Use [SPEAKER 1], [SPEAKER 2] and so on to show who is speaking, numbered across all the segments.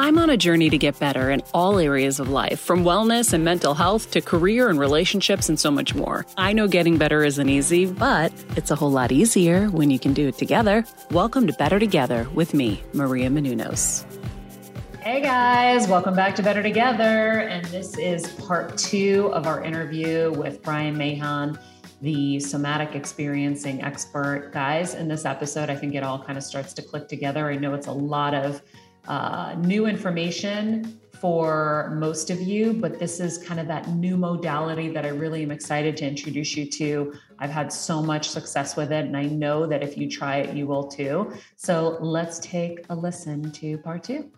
[SPEAKER 1] I'm on a journey to get better in all areas of life, from wellness and mental health to career and relationships and so much more. I know getting better isn't easy, but it's a whole lot easier when you can do it together. Welcome to Better Together with me, Maria Menounos. Hey guys, welcome back to Better Together. And this is part two of our interview with Brian Mahan, the somatic experiencing expert. Guys, in this episode, I think it all kind of starts to click together. I know it's a lot of uh, new information for most of you, but this is kind of that new modality that I really am excited to introduce you to. I've had so much success with it, and I know that if you try it, you will too. So let's take a listen to part two.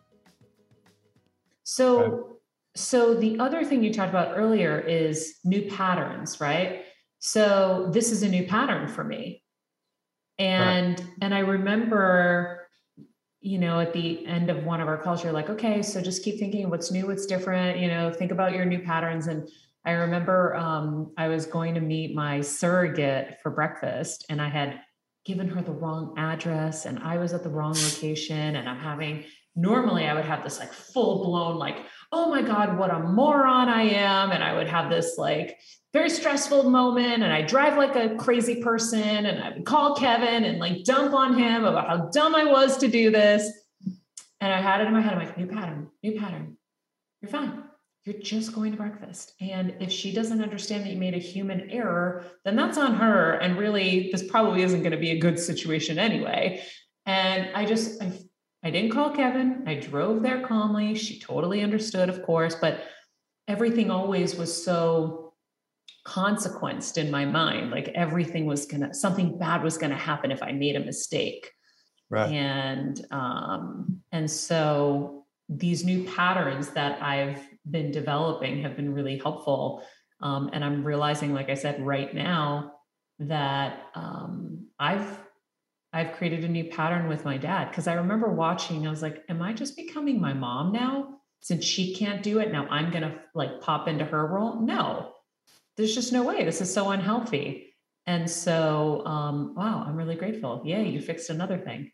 [SPEAKER 1] So, so the other thing you talked about earlier is new patterns, right? So this is a new pattern for me, and right. and I remember you know, at the end of one of our calls, you're like, okay, so just keep thinking what's new, what's different, you know, think about your new patterns. And I remember um, I was going to meet my surrogate for breakfast and I had given her the wrong address and I was at the wrong location and I'm having normally I would have this like full blown like oh my god what a moron I am and I would have this like very stressful moment and I drive like a crazy person and I would call Kevin and like dump on him about how dumb I was to do this and I had it in my head I'm like new pattern new pattern you're fine you're just going to breakfast. And if she doesn't understand that you made a human error, then that's on her. And really, this probably isn't going to be a good situation anyway. And I just, I, I didn't call Kevin. I drove there calmly. She totally understood, of course, but everything always was so consequenced in my mind. Like everything was going to, something bad was going to happen if I made a mistake. Right. And, um, and so these new patterns that I've been developing have been really helpful. Um, and I'm realizing, like I said, right now that um, I've I've created a new pattern with my dad because I remember watching. I was like, "Am I just becoming my mom now? Since she can't do it, now I'm gonna like pop into her role? No, there's just no way. This is so unhealthy." And so, um, wow, I'm really grateful. Yay, you fixed another thing.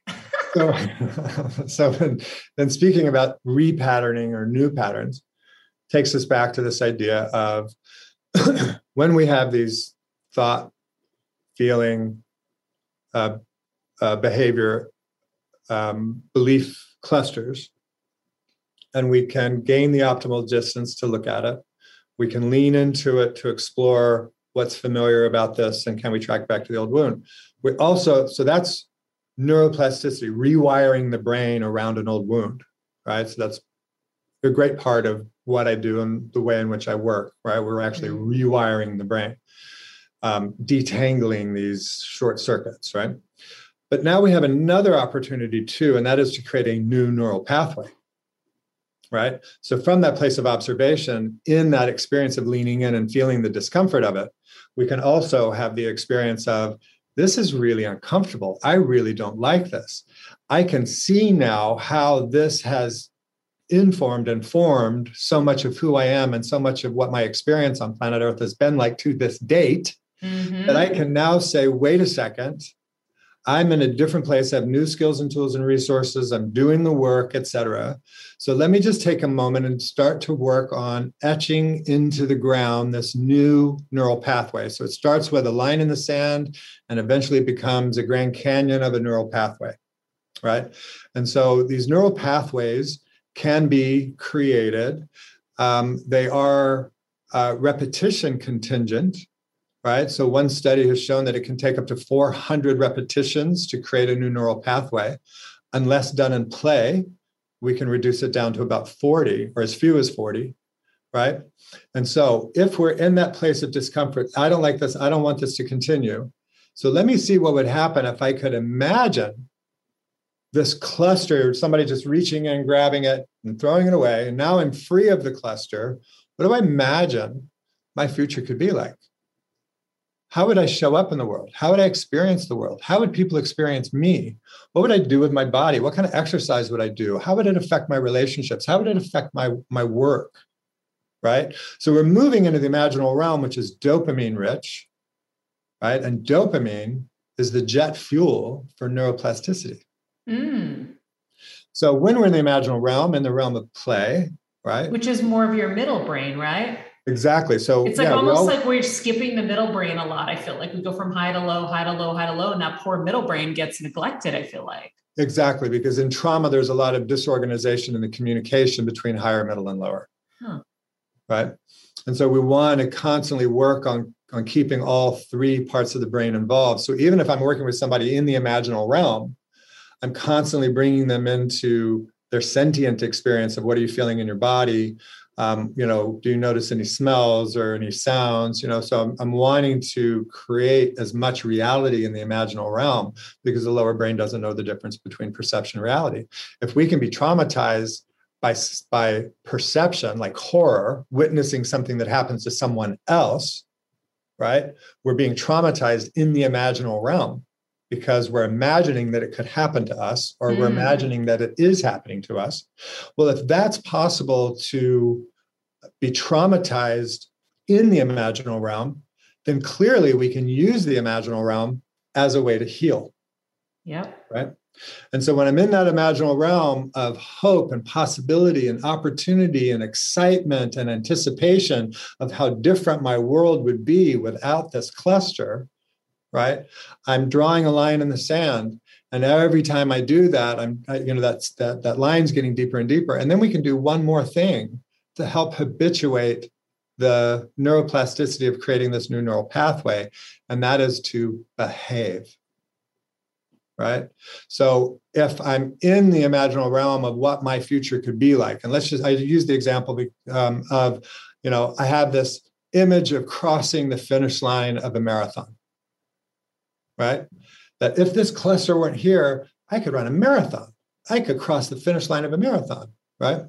[SPEAKER 2] so, so then, then speaking about repatterning or new patterns, takes us back to this idea of when we have these thought, feeling, uh, uh, behavior um, belief clusters and we can gain the optimal distance to look at it. We can lean into it to explore what's familiar about this and can we track back to the old wound. We also, so that's neuroplasticity, rewiring the brain around an old wound, right? So that's a great part of what I do and the way in which I work, right? We're actually mm-hmm. rewiring the brain, um, detangling these short circuits, right? But now we have another opportunity too, and that is to create a new neural pathway right? So, from that place of observation, in that experience of leaning in and feeling the discomfort of it, we can also have the experience of this is really uncomfortable. I really don't like this. I can see now how this has informed and formed so much of who I am and so much of what my experience on planet Earth has been like to this date mm-hmm. that I can now say, wait a second, I'm in a different place. I have new skills and tools and resources. I'm doing the work, etc. So let me just take a moment and start to work on etching into the ground this new neural pathway. So it starts with a line in the sand and eventually becomes a Grand Canyon of a neural pathway, right? And so these neural pathways can be created. Um, they are uh, repetition contingent right? So one study has shown that it can take up to 400 repetitions to create a new neural pathway. Unless done in play, we can reduce it down to about 40 or as few as 40, right? And so if we're in that place of discomfort, I don't like this, I don't want this to continue. So let me see what would happen if I could imagine this cluster, somebody just reaching in, grabbing it, and throwing it away. And now I'm free of the cluster. What do I imagine my future could be like? How would I show up in the world? How would I experience the world? How would people experience me? What would I do with my body? What kind of exercise would I do? How would it affect my relationships? How would it affect my, my work? Right? So we're moving into the imaginal realm, which is dopamine rich, right? And dopamine is the jet fuel for neuroplasticity. Mm. So when we're in the imaginal realm, in the realm of play, right?
[SPEAKER 3] Which is more of your middle brain, right?
[SPEAKER 2] Exactly. So
[SPEAKER 3] it's like yeah, almost all, like we're skipping the middle brain a lot. I feel like we go from high to low, high to low, high to low, and that poor middle brain gets neglected. I feel like
[SPEAKER 2] exactly because in trauma there's a lot of disorganization in the communication between higher, middle, and lower. Huh. Right. And so we want to constantly work on on keeping all three parts of the brain involved. So even if I'm working with somebody in the imaginal realm, I'm constantly bringing them into their sentient experience of what are you feeling in your body um, you know, do you notice any smells or any sounds? You know, so I'm, I'm wanting to create as much reality in the imaginal realm because the lower brain doesn't know the difference between perception and reality. If we can be traumatized by, by perception, like horror, witnessing something that happens to someone else, right? We're being traumatized in the imaginal realm because we're imagining that it could happen to us or mm. we're imagining that it is happening to us. Well, if that's possible to be traumatized in the imaginal realm, then clearly we can use the imaginal realm as a way to heal.
[SPEAKER 3] Yeah.
[SPEAKER 2] Right. And so when I'm in that imaginal realm of hope and possibility and opportunity and excitement and anticipation of how different my world would be without this cluster, right? I'm drawing a line in the sand. And every time I do that, I'm, you know, that's that that line's getting deeper and deeper. And then we can do one more thing to help habituate the neuroplasticity of creating this new neural pathway, and that is to behave. Right. So if I'm in the imaginal realm of what my future could be like, and let's just, I use the example um, of, you know, I have this image of crossing the finish line of a marathon right? That if this cluster weren't here, I could run a marathon. I could cross the finish line of a marathon, right?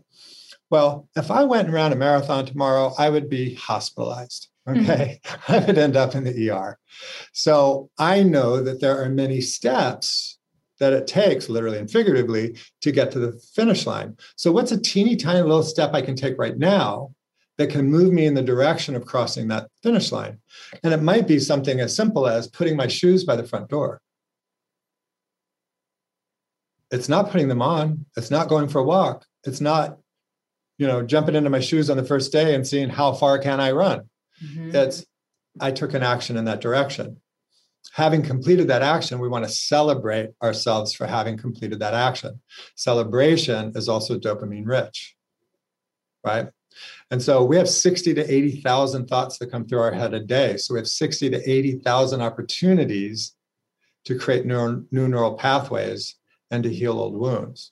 [SPEAKER 2] Well, if I went and ran a marathon tomorrow, I would be hospitalized. Mm-hmm. Okay. Mm-hmm. I would end up in the ER. So I know that there are many steps that it takes, literally and figuratively, to get to the finish line. So, what's a teeny tiny little step I can take right now that can move me in the direction of crossing that finish line. And it might be something as simple as putting my shoes by the front door. It's not putting them on, it's not going for a walk, it's not you know jumping into my shoes on the first day and seeing how far can I run. Mm-hmm. It's I took an action in that direction. having completed that action, we want to celebrate ourselves for having completed that action. Celebration is also dopamine rich, right? And so we have 60 to 80,000 thoughts that come through our head a day. So we have 60 to 80,000 opportunities to create neural, new neural pathways and to heal old wounds.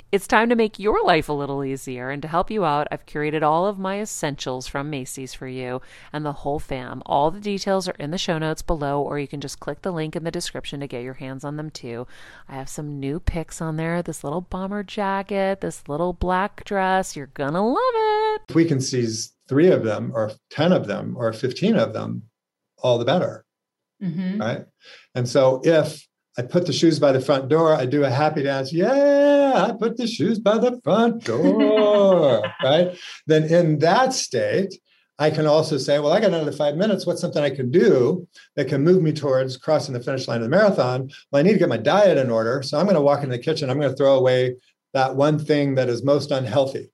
[SPEAKER 1] it's time to make your life a little easier. And to help you out, I've curated all of my essentials from Macy's for you and the whole fam. All the details are in the show notes below, or you can just click the link in the description to get your hands on them too. I have some new picks on there this little bomber jacket, this little black dress. You're going to love it.
[SPEAKER 2] If we can seize three of them, or 10 of them, or 15 of them, all the better. Mm-hmm. Right. And so if I put the shoes by the front door. I do a happy dance. Yeah, I put the shoes by the front door. right. Then in that state, I can also say, well, I got another five minutes. What's something I can do that can move me towards crossing the finish line of the marathon? Well, I need to get my diet in order. So I'm going to walk into the kitchen. I'm going to throw away that one thing that is most unhealthy.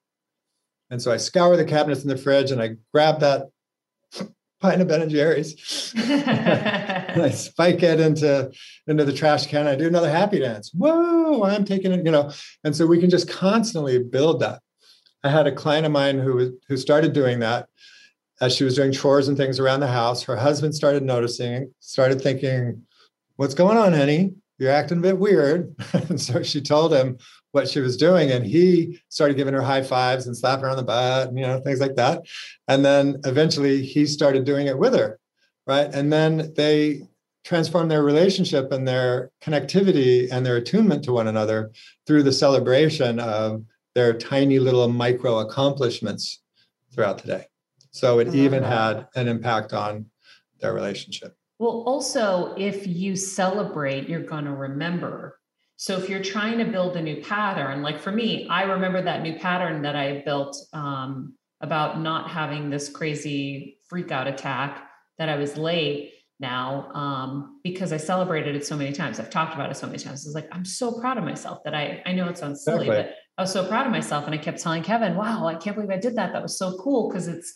[SPEAKER 2] And so I scour the cabinets in the fridge and I grab that pint of Ben and Jerry's. I spike it into into the trash can. I do another happy dance. Whoa! I'm taking it. You know, and so we can just constantly build that. I had a client of mine who who started doing that as she was doing chores and things around the house. Her husband started noticing, started thinking, "What's going on, honey? You're acting a bit weird." and so she told him, what she was doing. And he started giving her high fives and slapping her on the butt, and, you know, things like that. And then eventually he started doing it with her. Right. And then they transformed their relationship and their connectivity and their attunement to one another through the celebration of their tiny little micro accomplishments throughout the day. So it even that. had an impact on their relationship.
[SPEAKER 3] Well, also, if you celebrate, you're going to remember so if you're trying to build a new pattern, like for me, I remember that new pattern that I built um, about not having this crazy freak out attack that I was late now um, because I celebrated it so many times. I've talked about it so many times. It's like I'm so proud of myself that I I know it sounds silly, exactly. but I was so proud of myself, and I kept telling Kevin, "Wow, I can't believe I did that. That was so cool." Because it's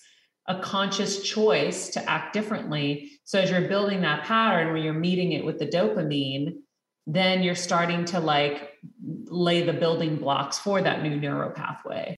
[SPEAKER 3] a conscious choice to act differently. So as you're building that pattern, where you're meeting it with the dopamine, then you're starting to like lay the building blocks for that new neuro pathway.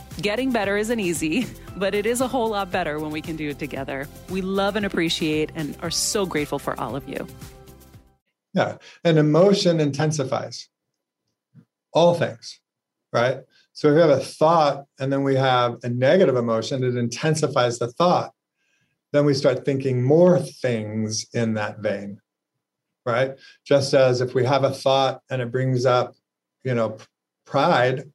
[SPEAKER 1] Getting better isn't easy, but it is a whole lot better when we can do it together. We love and appreciate and are so grateful for all of you.
[SPEAKER 2] Yeah, and emotion intensifies all things, right? So if we have a thought and then we have a negative emotion, it intensifies the thought. Then we start thinking more things in that vein, right? Just as if we have a thought and it brings up, you know, pride,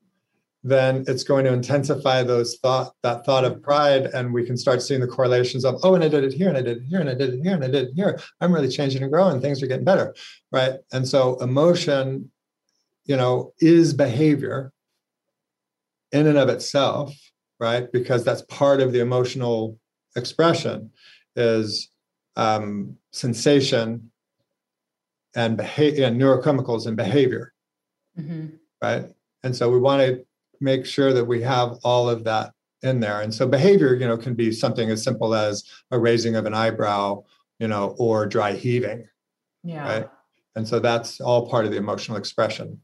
[SPEAKER 2] then it's going to intensify those thought that thought of pride and we can start seeing the correlations of oh and i did it here and i did it here and i did it here and i did it here i'm really changing and growing things are getting better right and so emotion you know is behavior in and of itself, right? Because that's part of the emotional expression is um, sensation and behavior and neurochemicals and behavior, mm-hmm. right? And so we want to make sure that we have all of that in there. And so behavior, you know, can be something as simple as a raising of an eyebrow, you know, or dry heaving.
[SPEAKER 3] Yeah.
[SPEAKER 2] Right. And so that's all part of the emotional expression.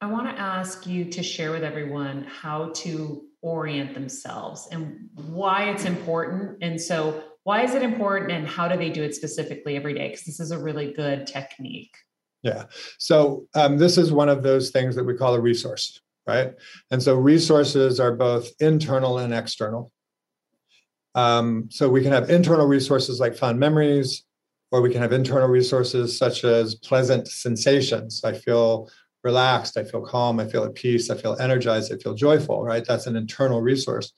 [SPEAKER 3] I want to ask you to share with everyone how to orient themselves and why it's important. And so, why is it important and how do they do it specifically every day? Because this is a really good technique.
[SPEAKER 2] Yeah. So, um, this is one of those things that we call a resource, right? And so, resources are both internal and external. Um, so, we can have internal resources like fond memories, or we can have internal resources such as pleasant sensations. I feel relaxed, I feel calm, I feel at peace, I feel energized, I feel joyful, right? That's an internal resource.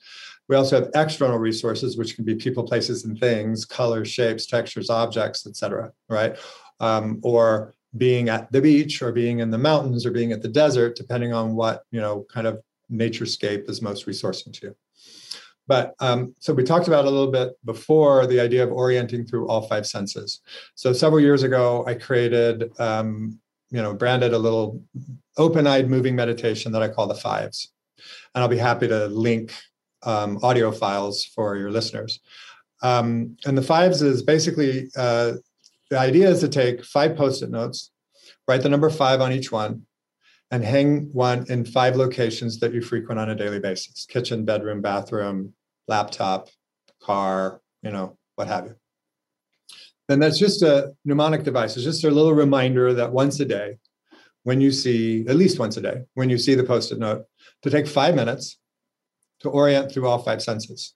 [SPEAKER 2] We also have external resources, which can be people, places, and things, colors, shapes, textures, objects, etc. right? Um, or being at the beach or being in the mountains or being at the desert, depending on what, you know, kind of naturescape is most resourcing to you. But um, so we talked about a little bit before the idea of orienting through all five senses. So several years ago, I created, um, you know, branded a little open-eyed moving meditation that I call the fives, and I'll be happy to link um, audio files for your listeners. Um, and the fives is basically uh, the idea is to take five post-it notes, write the number five on each one, and hang one in five locations that you frequent on a daily basis kitchen, bedroom, bathroom, laptop, car, you know, what have you. Then that's just a mnemonic device. It's just a little reminder that once a day, when you see, at least once a day, when you see the post it note, to take five minutes to orient through all five senses.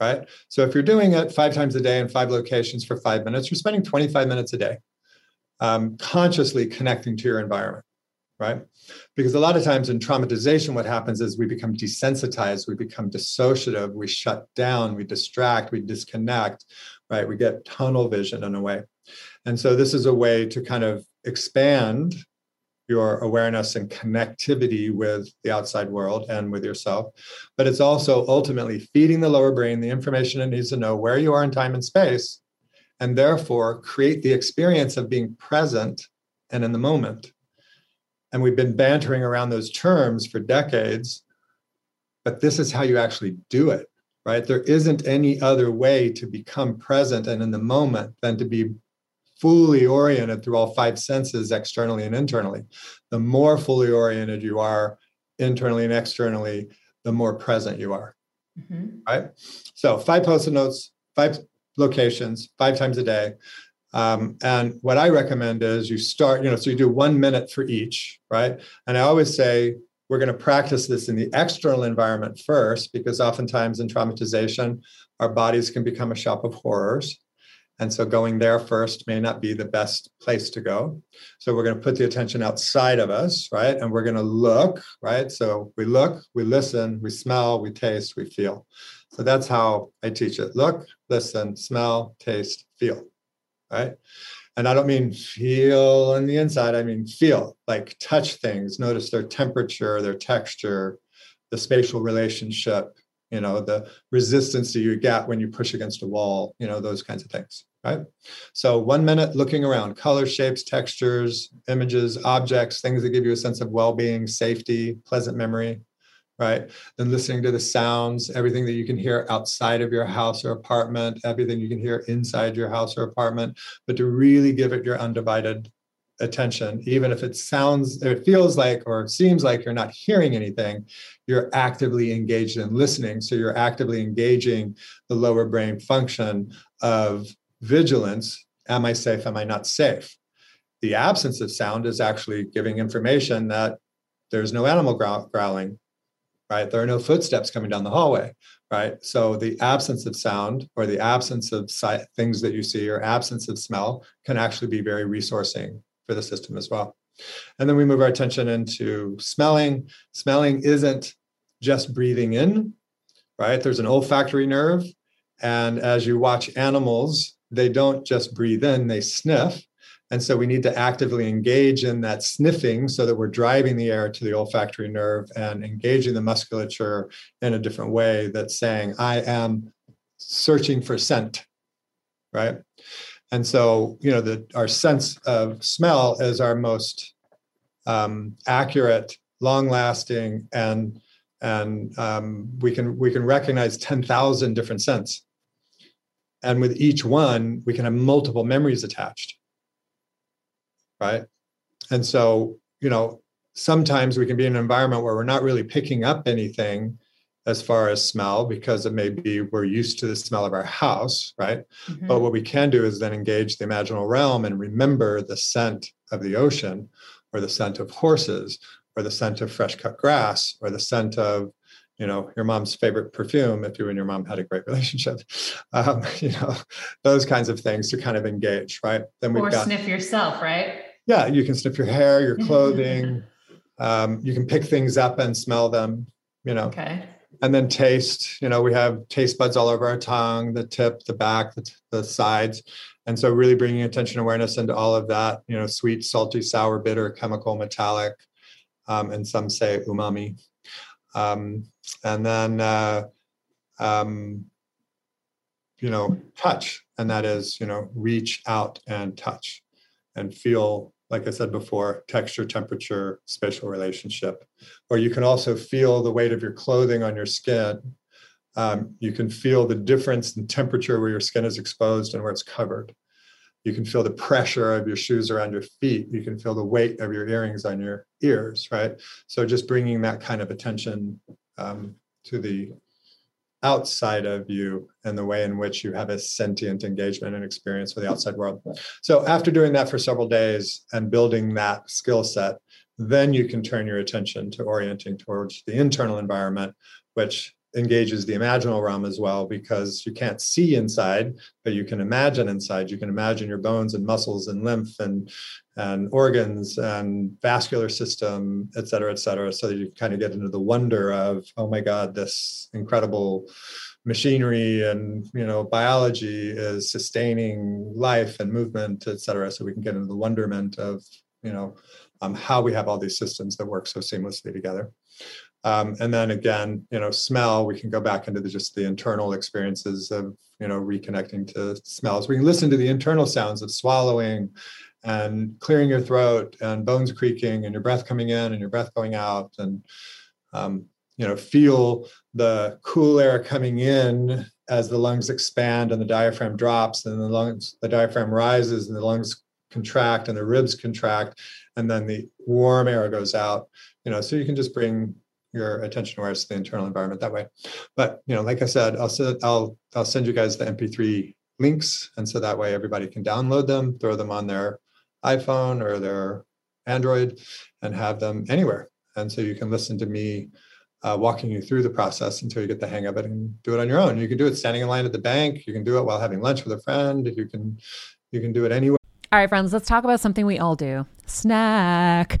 [SPEAKER 2] Right? So if you're doing it five times a day in five locations for five minutes, you're spending 25 minutes a day um, consciously connecting to your environment right? Because a lot of times in traumatization, what happens is we become desensitized, we become dissociative, we shut down, we distract, we disconnect, right? We get tunnel vision in a way. And so this is a way to kind of expand your awareness and connectivity with the outside world and with yourself. But it's also ultimately feeding the lower brain the information it needs to know where you are in time and space, and therefore create the experience of being present and in the moment and we've been bantering around those terms for decades. But this is how you actually do it, right? There isn't any other way to become present and in the moment than to be fully oriented through all five senses, externally and internally. The more fully oriented you are internally and externally, the more present you are. Mm-hmm. Right? So, five post it notes, five locations, five times a day. Um, and what I recommend is you start, you know, so you do one minute for each, right? And I always say we're going to practice this in the external environment first, because oftentimes in traumatization, our bodies can become a shop of horrors. And so going there first may not be the best place to go. So we're going to put the attention outside of us, right? And we're going to look, right? So we look, we listen, we smell, we taste, we feel. So that's how I teach it look, listen, smell, taste, feel right? And I don't mean feel on the inside, I mean feel, like touch things, notice their temperature, their texture, the spatial relationship, you know, mm-hmm. the resistance that you get when you push against a wall, you know, those kinds of things, right? So one minute looking around, color, shapes, textures, images, objects, things that give you a sense of well-being, safety, pleasant memory right? Then listening to the sounds, everything that you can hear outside of your house or apartment, everything you can hear inside your house or apartment, but to really give it your undivided attention, even if it sounds, it feels like or seems like you're not hearing anything, you're actively engaged in listening. So you're actively engaging the lower brain function of vigilance. Am I safe? Am I not safe? The absence of sound is actually giving information that there's no animal growling, right? There are no footsteps coming down the hallway, right? So the absence of sound or the absence of sight, things that you see or absence of smell can actually be very resourcing for the system as well. And then we move our attention into smelling. Smelling isn't just breathing in, right? There's an olfactory nerve. And as you watch animals, they don't just breathe in, they sniff. And so we need to actively engage in that sniffing so that we're driving the air to the olfactory nerve and engaging the musculature in a different way that's saying, I am searching for scent, right? And so, you know, the, our sense of smell is our most um, accurate, long-lasting, and and um, we can we can recognize ten thousand different scents, and with each one, we can have multiple memories attached right? And so, you know, sometimes we can be in an environment where we're not really picking up anything as far as smell because it may be we're used to the smell of our house, right? Mm-hmm. But what we can do is then engage the imaginal realm and remember the scent of the ocean or the scent of horses or the scent of fresh cut grass or the scent of you know your mom's favorite perfume if you and your mom had a great relationship um, you know those kinds of things to kind of engage right
[SPEAKER 3] then we've or got, sniff yourself right
[SPEAKER 2] yeah, you can sniff your hair, your clothing. um, you can pick things up and smell them, you know.
[SPEAKER 3] Okay.
[SPEAKER 2] And then taste, you know, we have taste buds all over our tongue, the tip, the back, the, the sides. And so really bringing attention awareness into all of that, you know, sweet, salty, sour, bitter, chemical, metallic, um, and some say umami. Um, and then, uh, um, you know, touch, and that is, you know, reach out and touch and feel like I said before, texture, temperature, spatial relationship. Or you can also feel the weight of your clothing on your skin. Um, you can feel the difference in temperature where your skin is exposed and where it's covered. You can feel the pressure of your shoes around your feet. You can feel the weight of your earrings on your ears, right? So just bringing that kind of attention um, to the outside of you and the way in which you have a sentient engagement and experience with the outside world. So after doing that for several days and building that skill set, then you can turn your attention to orienting towards the internal environment, which engages the imaginal realm as well because you can't see inside but you can imagine inside. You can imagine your bones and muscles and lymph and and organs and vascular system et cetera et cetera. So that you kind of get into the wonder of oh my god this incredible machinery and you know biology is sustaining life and movement et cetera. So we can get into the wonderment of you know um, how we have all these systems that work so seamlessly together um, and then again, you know, smell, we can go back into the, just the internal experiences of, you know, reconnecting to smells. We can listen to the internal sounds of swallowing and clearing your throat and bones creaking and your breath coming in and your breath going out and, um, you know, feel the cool air coming in as the lungs expand and the diaphragm drops and the lungs, the diaphragm rises and the lungs contract and the ribs contract and then the warm air goes out you know so you can just bring your attention awareness to the internal environment that way. But you know, like I said, I'll send I'll I'll send you guys the MP3 links, and so that way everybody can download them, throw them on their iPhone or their Android, and have them anywhere. And so you can listen to me uh, walking you through the process until you get the hang of it and do it on your own. You can do it standing in line at the bank. You can do it while having lunch with a friend. You can you can do it anywhere.
[SPEAKER 1] All right, friends, let's talk about something we all do. Snack.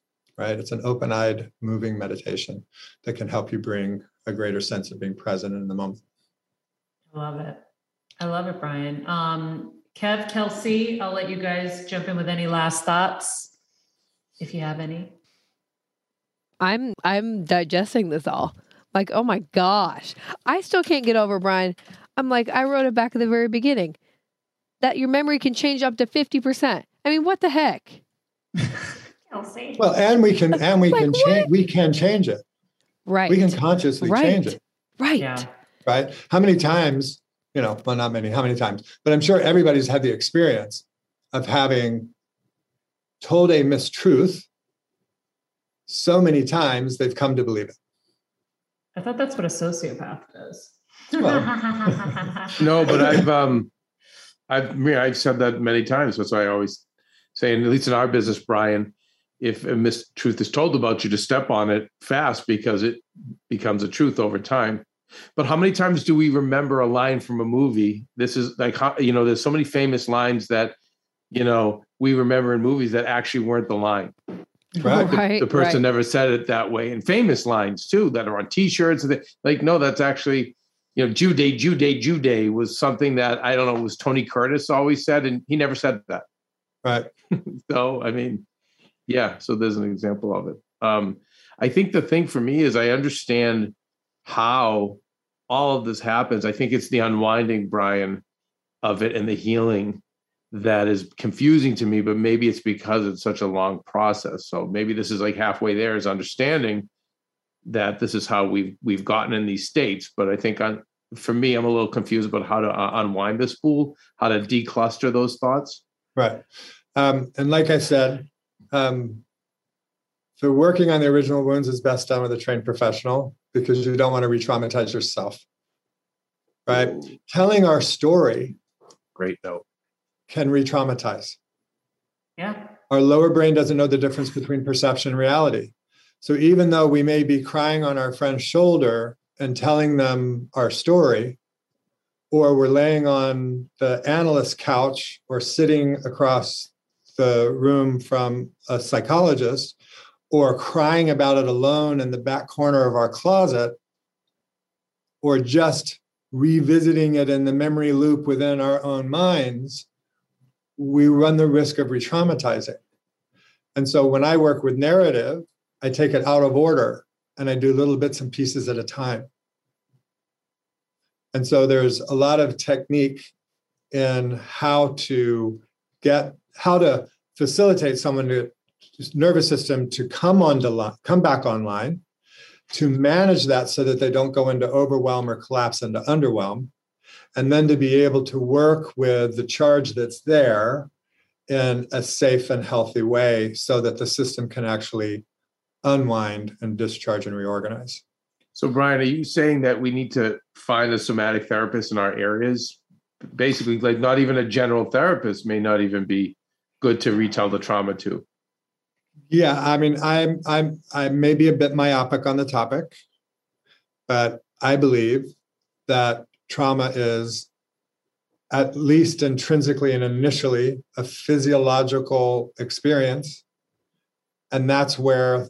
[SPEAKER 2] right? It's an open eyed, moving meditation that can help you bring a greater sense of being present in the moment.
[SPEAKER 3] I love it. I love it, Brian. Um, Kev, Kelsey, I'll let you guys jump in with any last thoughts if you have any.
[SPEAKER 4] I'm I'm digesting this all. Like, oh my gosh. I still can't get over Brian. I'm like, I wrote it back at the very beginning. That your memory can change up to 50%. I mean, what the heck?
[SPEAKER 3] Elsie.
[SPEAKER 2] Well, and we can and we
[SPEAKER 4] Like
[SPEAKER 2] can change we can change it.
[SPEAKER 4] Right.
[SPEAKER 2] We can consciously
[SPEAKER 4] Right.
[SPEAKER 2] change it.
[SPEAKER 4] right.
[SPEAKER 3] Yeah.
[SPEAKER 2] right? How many times, you know, well, not many, how many times, but I'm sure everybody's had the experience of having told a mistruth so many times they've come to believe it.
[SPEAKER 3] I thought that's what a sociopath does.
[SPEAKER 5] No, but I've um, I've I mean, I've said that many times. That's why I always say, and at least in our business, Brian, if a mistruth is told about you, to step on it fast because it becomes a truth over time. But how many times do we remember a line from a movie? This is like you know, there's so many famous lines that you know we remember in movies that actually weren't the line.
[SPEAKER 2] Right.
[SPEAKER 5] The-
[SPEAKER 4] Right,
[SPEAKER 5] the person
[SPEAKER 4] right.
[SPEAKER 5] never said it that way. And famous lines too that are on T-shirts. and they- Like, no, that's actually, you know, Judy, Jew Day, Judy was something that I don't know was Tony Curtis always said, and he never said that.
[SPEAKER 2] Right.
[SPEAKER 5] So I mean, yeah. So there's an example of it. Um, I think the thing for me is I understand how all of this happens. I think it's the unwinding, Brian, of it and the healing that is confusing to me, but maybe it's because it's such a long process. So maybe this is like halfway there is understanding that this is how we've we've gotten in these states. But I think on for me, I'm a little confused about how to uh, unwind this pool, how to decluster those thoughts.
[SPEAKER 2] Right. Um, and like I said, um, so working on the original wounds is best done with a trained professional because you don't want to re traumatize yourself. Right. Telling our story
[SPEAKER 5] Great note.
[SPEAKER 2] can re traumatize.
[SPEAKER 3] yeah.
[SPEAKER 2] our lower brain doesn't know the difference between perception and reality. So even though we may be crying on our friend's shoulder and telling them our story, or we're laying on the analyst couch or sitting across the room from a psychologist, or crying about it alone in the back corner of our closet, or just revisiting it in the memory loop within our own minds, we run the risk of re traumatizing. And so when I work with narrative, I take it out of order and I do little bits and pieces at a time. And so there's a lot of technique in how to get, how to facilitate someone's nervous system to come on to come back online, to manage that so that they don't go into overwhelm or collapse into underwhelm, and then to be able to work with the charge that's there in a safe and healthy way so that the system can actually unwind and discharge and reorganize.
[SPEAKER 5] So, Brian, are you saying that we need to find a somatic therapist in our areas? Basically, like not even a general therapist may not even be good to retell the trauma to.
[SPEAKER 2] Yeah, I mean, I'm I'm I may be a bit myopic on the topic, but I believe that trauma is at least intrinsically and initially a physiological experience. And that's where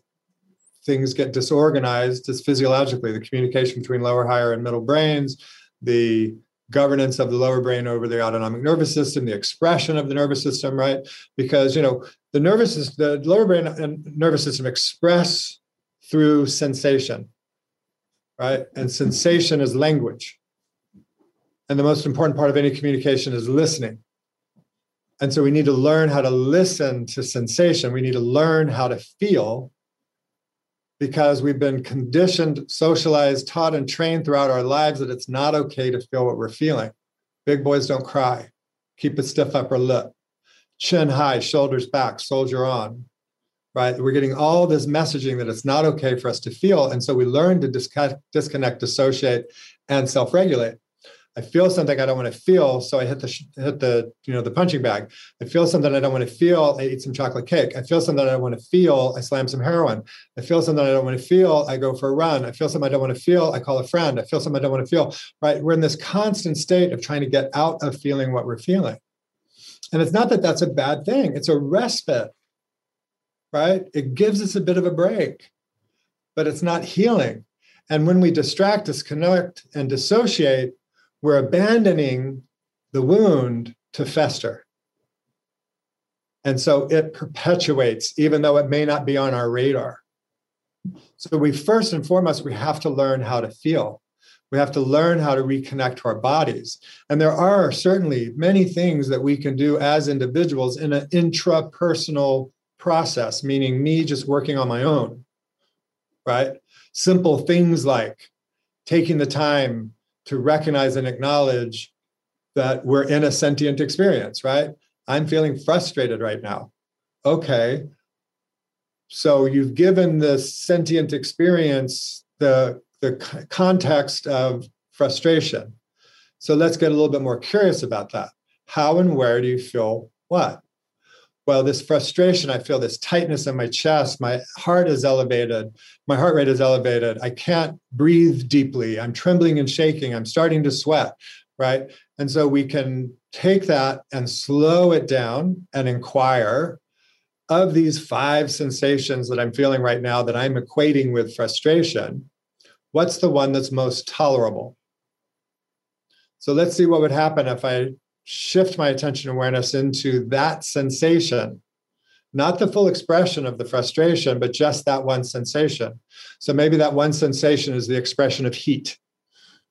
[SPEAKER 2] things get disorganized is physiologically the communication between lower, higher, and middle brains, the governance of the lower brain over the autonomic nervous system, the expression of the nervous system, right? Because you know the nervous system, the lower brain and nervous system express through sensation, right? And sensation is language. And the most important part of any communication is listening. And so we need to learn how to listen to sensation. We need to learn how to feel because we've been conditioned, socialized, taught, and trained throughout our lives that it's not okay to feel what we're feeling. Big boys don't cry. Keep a stiff upper lip. Chin high, shoulders back, soldier on. Right? We're getting all this messaging that it's not okay for us to feel. And so we learn to disconnect, disconnect dissociate, and self regulate. I feel something I don't want to feel, so I hit the hit the you know the punching bag. I feel something I don't want to feel, I eat some chocolate cake. I feel something I don't want to feel, I slam some heroin. I feel something I don't want to feel, I go for a run. I feel something I don't want to feel, I call a friend. I feel something I don't want to feel. Right? We're in this constant state of trying to get out of feeling what we're feeling. And it's not that that's a bad thing. It's a respite. Right? It gives us a bit of a break. But it's not healing. And when we distract, disconnect, and dissociate, we're abandoning the wound to fester. And so it perpetuates, even though it may not be on our radar. So we first and foremost, we have to learn how to feel. We have to learn how to reconnect to our bodies. And there are certainly many things that we can do as individuals in an intrapersonal process, meaning me just working on my own, right? Simple things like taking the time to recognize and acknowledge that we're in a sentient experience, right? I'm feeling frustrated right now. Okay. So you've given the sentient experience the, the context of frustration. So let's get a little bit more curious about that. How and where do you feel what? Well, this frustration, I feel this tightness in my chest. My heart is elevated. My heart rate is elevated. I can't breathe deeply. I'm trembling and shaking. I'm starting to sweat, right? And so we can take that and slow it down and inquire of these five sensations that I'm feeling right now that I'm equating with frustration, what's the one that's most tolerable? So let's see what would happen if I shift my attention awareness into that sensation, not the full expression of the frustration, but just that one sensation. So maybe that one sensation is the expression of heat,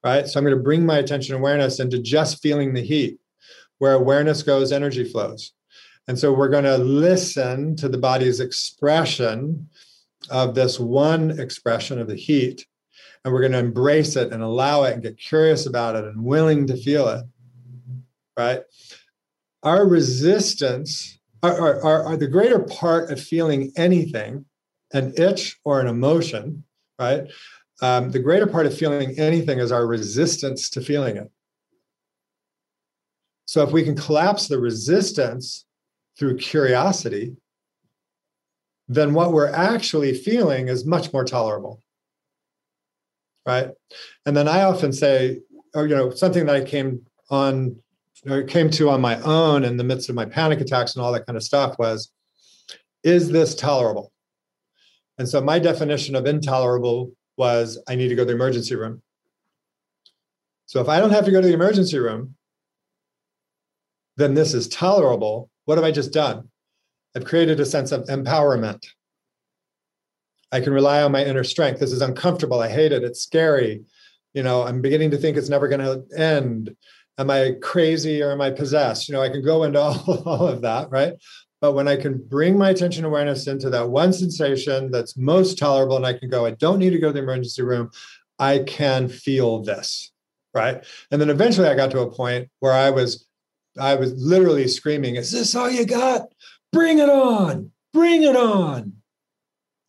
[SPEAKER 2] right? So I'm going to bring my attention awareness into just feeling the heat. Where awareness goes, energy flows. And so we're going to listen to the body's expression of this one expression of the heat. And we're going to embrace it and allow it and get curious about it and willing to feel it right? Our resistance, are, are, are the greater part of feeling anything, an itch or an emotion, right? Um, the greater part of feeling anything is our resistance to feeling it. So if we can collapse the resistance through curiosity, then what we're actually feeling is much more tolerable. Right. And then I often say, or, you know, something that I came on I came to on my own in the midst of my panic attacks and all that kind of stuff was is this tolerable? And so my definition of intolerable was I need to go to the emergency room. So if I don't have to go to the emergency room, then this is tolerable. What have I just done? I've created a sense of empowerment. I can rely on my inner strength. This is uncomfortable. I hate it. It's scary. You know, I'm beginning to think it's never going to end am I crazy or am I possessed? You know, I can go into all, all of that, right? But when I can bring my attention awareness into that one sensation that's most tolerable, and I can go, I don't need to go to the emergency room, I can feel this, right? And then eventually I got to a point where I was, I was literally screaming, Is this all you got? Bring it on, bring it on.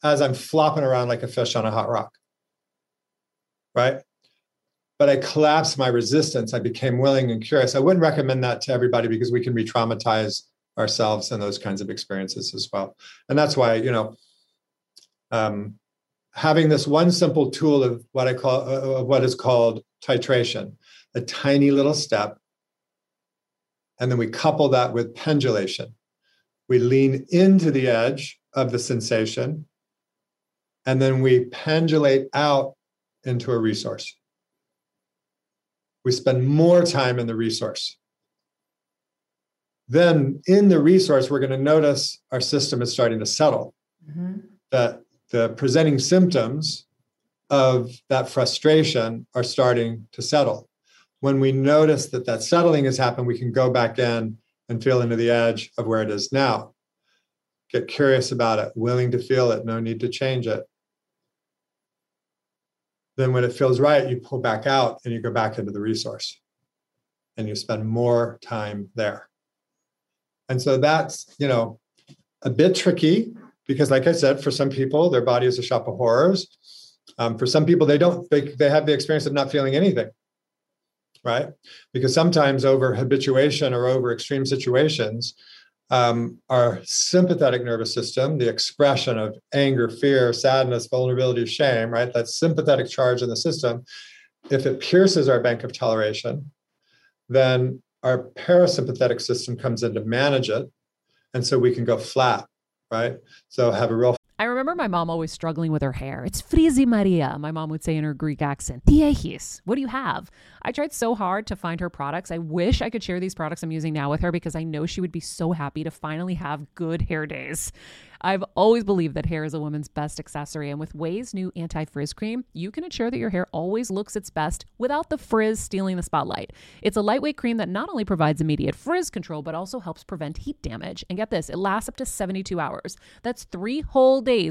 [SPEAKER 2] As I'm flopping around like a fish on a hot rock, right? But I collapsed my resistance. I became willing and curious. I wouldn't recommend that to everybody because we can re traumatize ourselves and those kinds of experiences as well. And that's why, you know, um, having this one simple tool of what I call uh, what is called titration, a tiny little step, and then we couple that with pendulation. We lean into the edge of the sensation, and then we pendulate out into a resource we spend more time in the resource. Then in the resource, we're going to notice our system is starting to settle. Mm-hmm. That the presenting symptoms of that frustration are starting to settle. When we notice that that settling has happened, we can go back in and feel into the edge of where it is now. Get curious about it, willing to feel it, no need to change it then when it feels right, you pull back out and you go back into the resource and you spend more time there. And so that's, you know, a bit tricky because like I said, for some people, their body is a shop of horrors. Um, for some people, they don't, they, they have the experience of not feeling anything, right? Because sometimes over habituation or over extreme situations, um, our sympathetic nervous system, the expression of anger, fear, sadness, vulnerability, shame, right? That sympathetic charge in the system, if it pierces our bank of toleration, then our parasympathetic system comes in to manage it. And so we can go flat, right? So have a real
[SPEAKER 6] remember my mom always struggling with her hair. It's Frizi Maria, my mom would say in her Greek accent. Diehis, what do you have? I tried so hard to find her products. I wish I could share these products I'm using now with her because I know she would be so happy to finally have good hair days. I've always believed that hair is a woman's best accessory, and with Ouai's new anti frizz cream, you can ensure that your hair always looks its best without the frizz stealing the spotlight. It's a lightweight cream that not only provides immediate frizz control, but also helps prevent heat damage. And get this, it lasts up to 72 hours. That's three whole days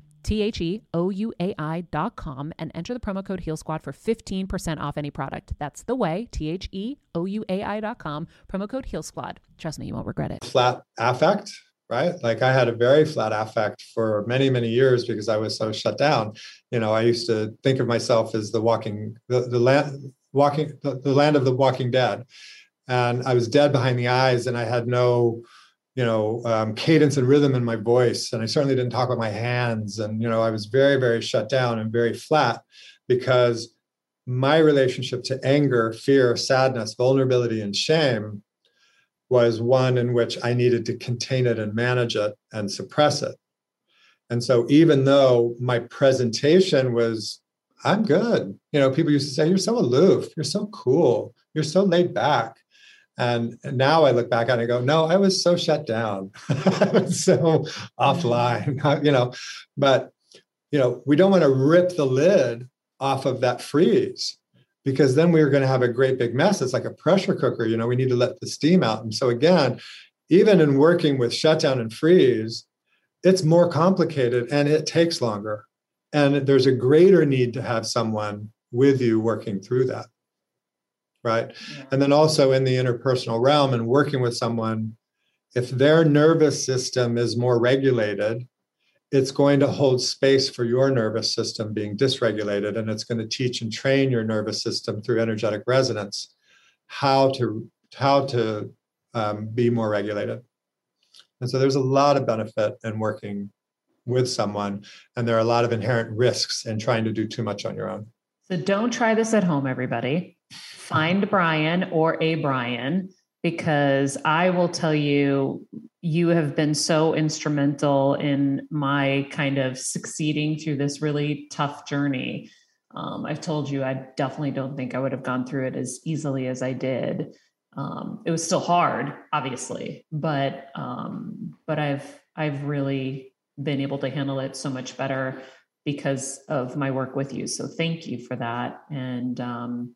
[SPEAKER 6] T H E O U A I dot com and enter the promo code Heal Squad for 15% off any product. That's the Ouai, T H E O U A I dot com, promo code Heal Squad. Trust me, you won't regret it.
[SPEAKER 2] Flat affect, right? Like I had a very flat affect for many, many years because I was so shut down. You know, I used to think of myself as the walking, the, the land, walking, the, the land of the walking dead. And I was dead behind the eyes and I had no, you know, um, cadence and rhythm in my voice. And I certainly didn't talk with my hands. And, you know, I was very, very shut down and very flat because my relationship to anger, fear, sadness, vulnerability, and shame was one in which I needed to contain it and manage it and suppress it. And so even though my presentation was, I'm good, you know, people used to say, You're so aloof, you're so cool, you're so laid back. And now I look back on it and go, no, I was so shut down. I was so offline, you know. But, you know, we don't want to rip the lid off of that freeze because then we are going to have a great big mess. It's like a pressure cooker, you know, we need to let the steam out. And so, again, even in working with shutdown and freeze, it's more complicated and it takes longer. And there's a greater need to have someone with you working through that. Right. Yeah. And then also in the interpersonal realm and working with someone, if their nervous system is more regulated, it's going to hold space for your nervous system being dysregulated and it's going to teach and train your nervous system through energetic resonance how to how to um, be more regulated and so there's a lot of benefit in working with someone and there are a lot of inherent risks in trying to do too much on your own
[SPEAKER 1] so don't try this at home everybody find brian or a brian because I will tell you, you have been so instrumental in my kind of succeeding through this really tough journey. Um, I've told you, I definitely don't think I would have gone through it as easily as I did. Um, it was still hard, obviously, but um, but I've I've really been able to handle it so much better because of my work with you. So thank you for that. And um,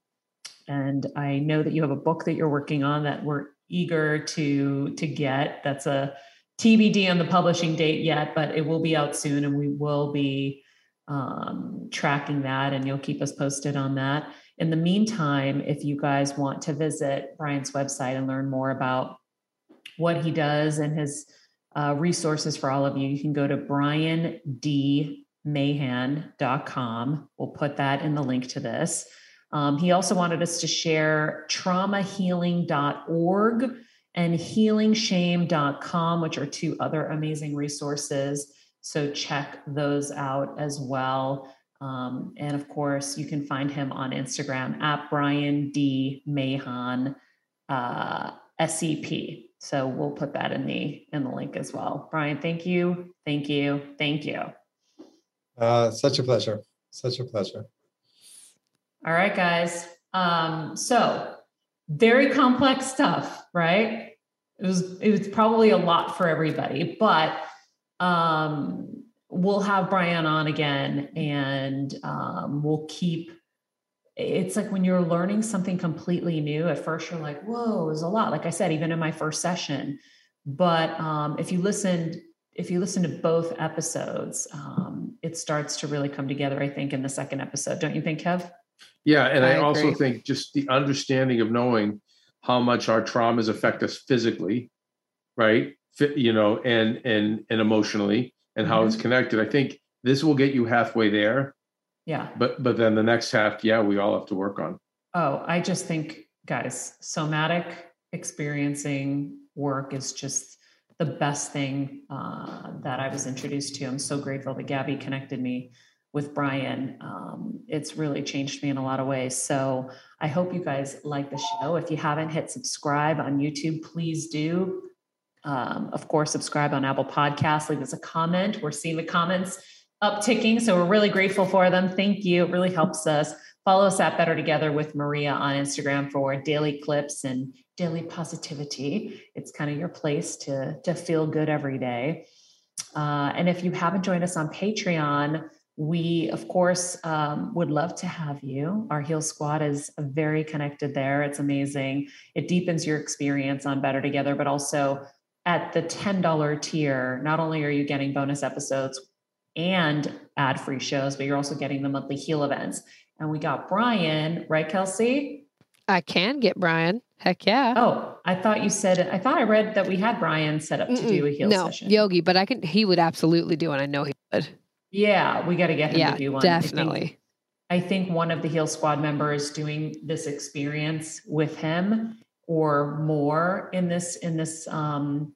[SPEAKER 1] and I know that you have a book that you're working on that we're eager to to get. That's a TBD on the publishing date yet, but it will be out soon, and we will be um, tracking that, and you'll keep us posted on that. In the meantime, if you guys want to visit Brian's website and learn more about what he does and his uh, resources for all of you, you can go to briandmahan.com. We'll put that in the link to this. Um, he also wanted us to share traumahealing.org and healingshame.com, which are two other amazing resources. So check those out as well. Um, and of course, you can find him on Instagram at Brian D. Mahan uh, SEP. So we'll put that in the in the link as well. Brian, thank you, thank you, thank you.
[SPEAKER 2] Uh, such a pleasure. Such a pleasure.
[SPEAKER 1] All right, guys. Um, so very complex stuff, right? It was it was probably a lot for everybody, but um, we'll have Brian on again, and um, we'll keep. It's like when you're learning something completely new. At first, you're like, "Whoa, it was a lot." Like I said, even in my first session, but um, if you listened if you listen to both episodes, um, it starts to really come together, I think, in the second episode. Don't you think, Kev?
[SPEAKER 5] Yeah, and I, I also think just the understanding of knowing how much our traumas affect us physically, right? You know, and and and emotionally, and how mm-hmm. it's connected. I think this will get you halfway there.
[SPEAKER 1] Yeah.
[SPEAKER 5] But but then the next half, yeah, we all have to work on.
[SPEAKER 1] Oh, I just think, guys, somatic experiencing work is just the best thing uh, that I was introduced to. I'm so grateful that Gabby connected me with Brian. Um, it's really changed me in a lot of ways. So I hope you guys like the show. If you haven't hit subscribe on YouTube, please do. Um, of course, subscribe on Apple Podcasts. Leave us a comment. We're seeing the comments upticking, so we're really grateful for them. Thank you. It really helps us. Follow us at Better Together with Maria on Instagram for daily clips and daily positivity. It's kind of your place to to feel good every day. Uh, and if you haven't joined us on Patreon, we, of course, um, would love to have you. Our Heal Squad is very connected there. It's amazing. It deepens your experience on Better Together, but also at the $10 tier, not only are you getting bonus episodes and ad free shows, but you're also getting the monthly Heal events. And we got Brian, right, Kelsey?
[SPEAKER 4] I can get Brian. Heck yeah.
[SPEAKER 1] Oh, I thought you said, I thought I read that we had Brian set up to
[SPEAKER 4] Mm-mm.
[SPEAKER 1] do a Heal
[SPEAKER 4] no,
[SPEAKER 1] session.
[SPEAKER 4] Yogi, but I can. He would absolutely do it. I know he would.
[SPEAKER 1] Yeah, we got to get him
[SPEAKER 4] Yeah,
[SPEAKER 1] to do one. I think-
[SPEAKER 4] definitely.
[SPEAKER 1] I think one of the Heal Squad members doing this experience with him or more in this in this um,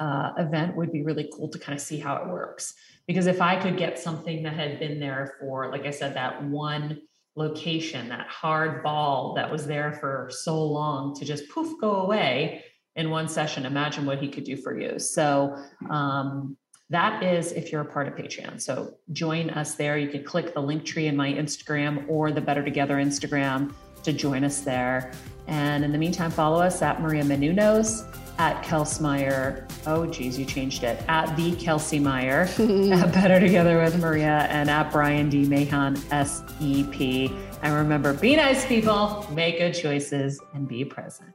[SPEAKER 1] uh, event would be really cool to kind of see how it works. Because if I could get something that had been there for, like I said, that one location, that hard ball that was there for so long to just poof go away in one session, imagine what he could do for you. So um, that is if you're a part of Patreon. So join us there. You can click the link tree in my Instagram or the Better Together Instagram to join us there. And in the meantime, follow us at Maria Menounos, at Kelsmeyer. Oh, geez, you changed it. At the Kelsey Meyer, at Better Together with Maria, and at Brian D. Mahan, SEP. And remember, be nice, people, make good choices, and be present.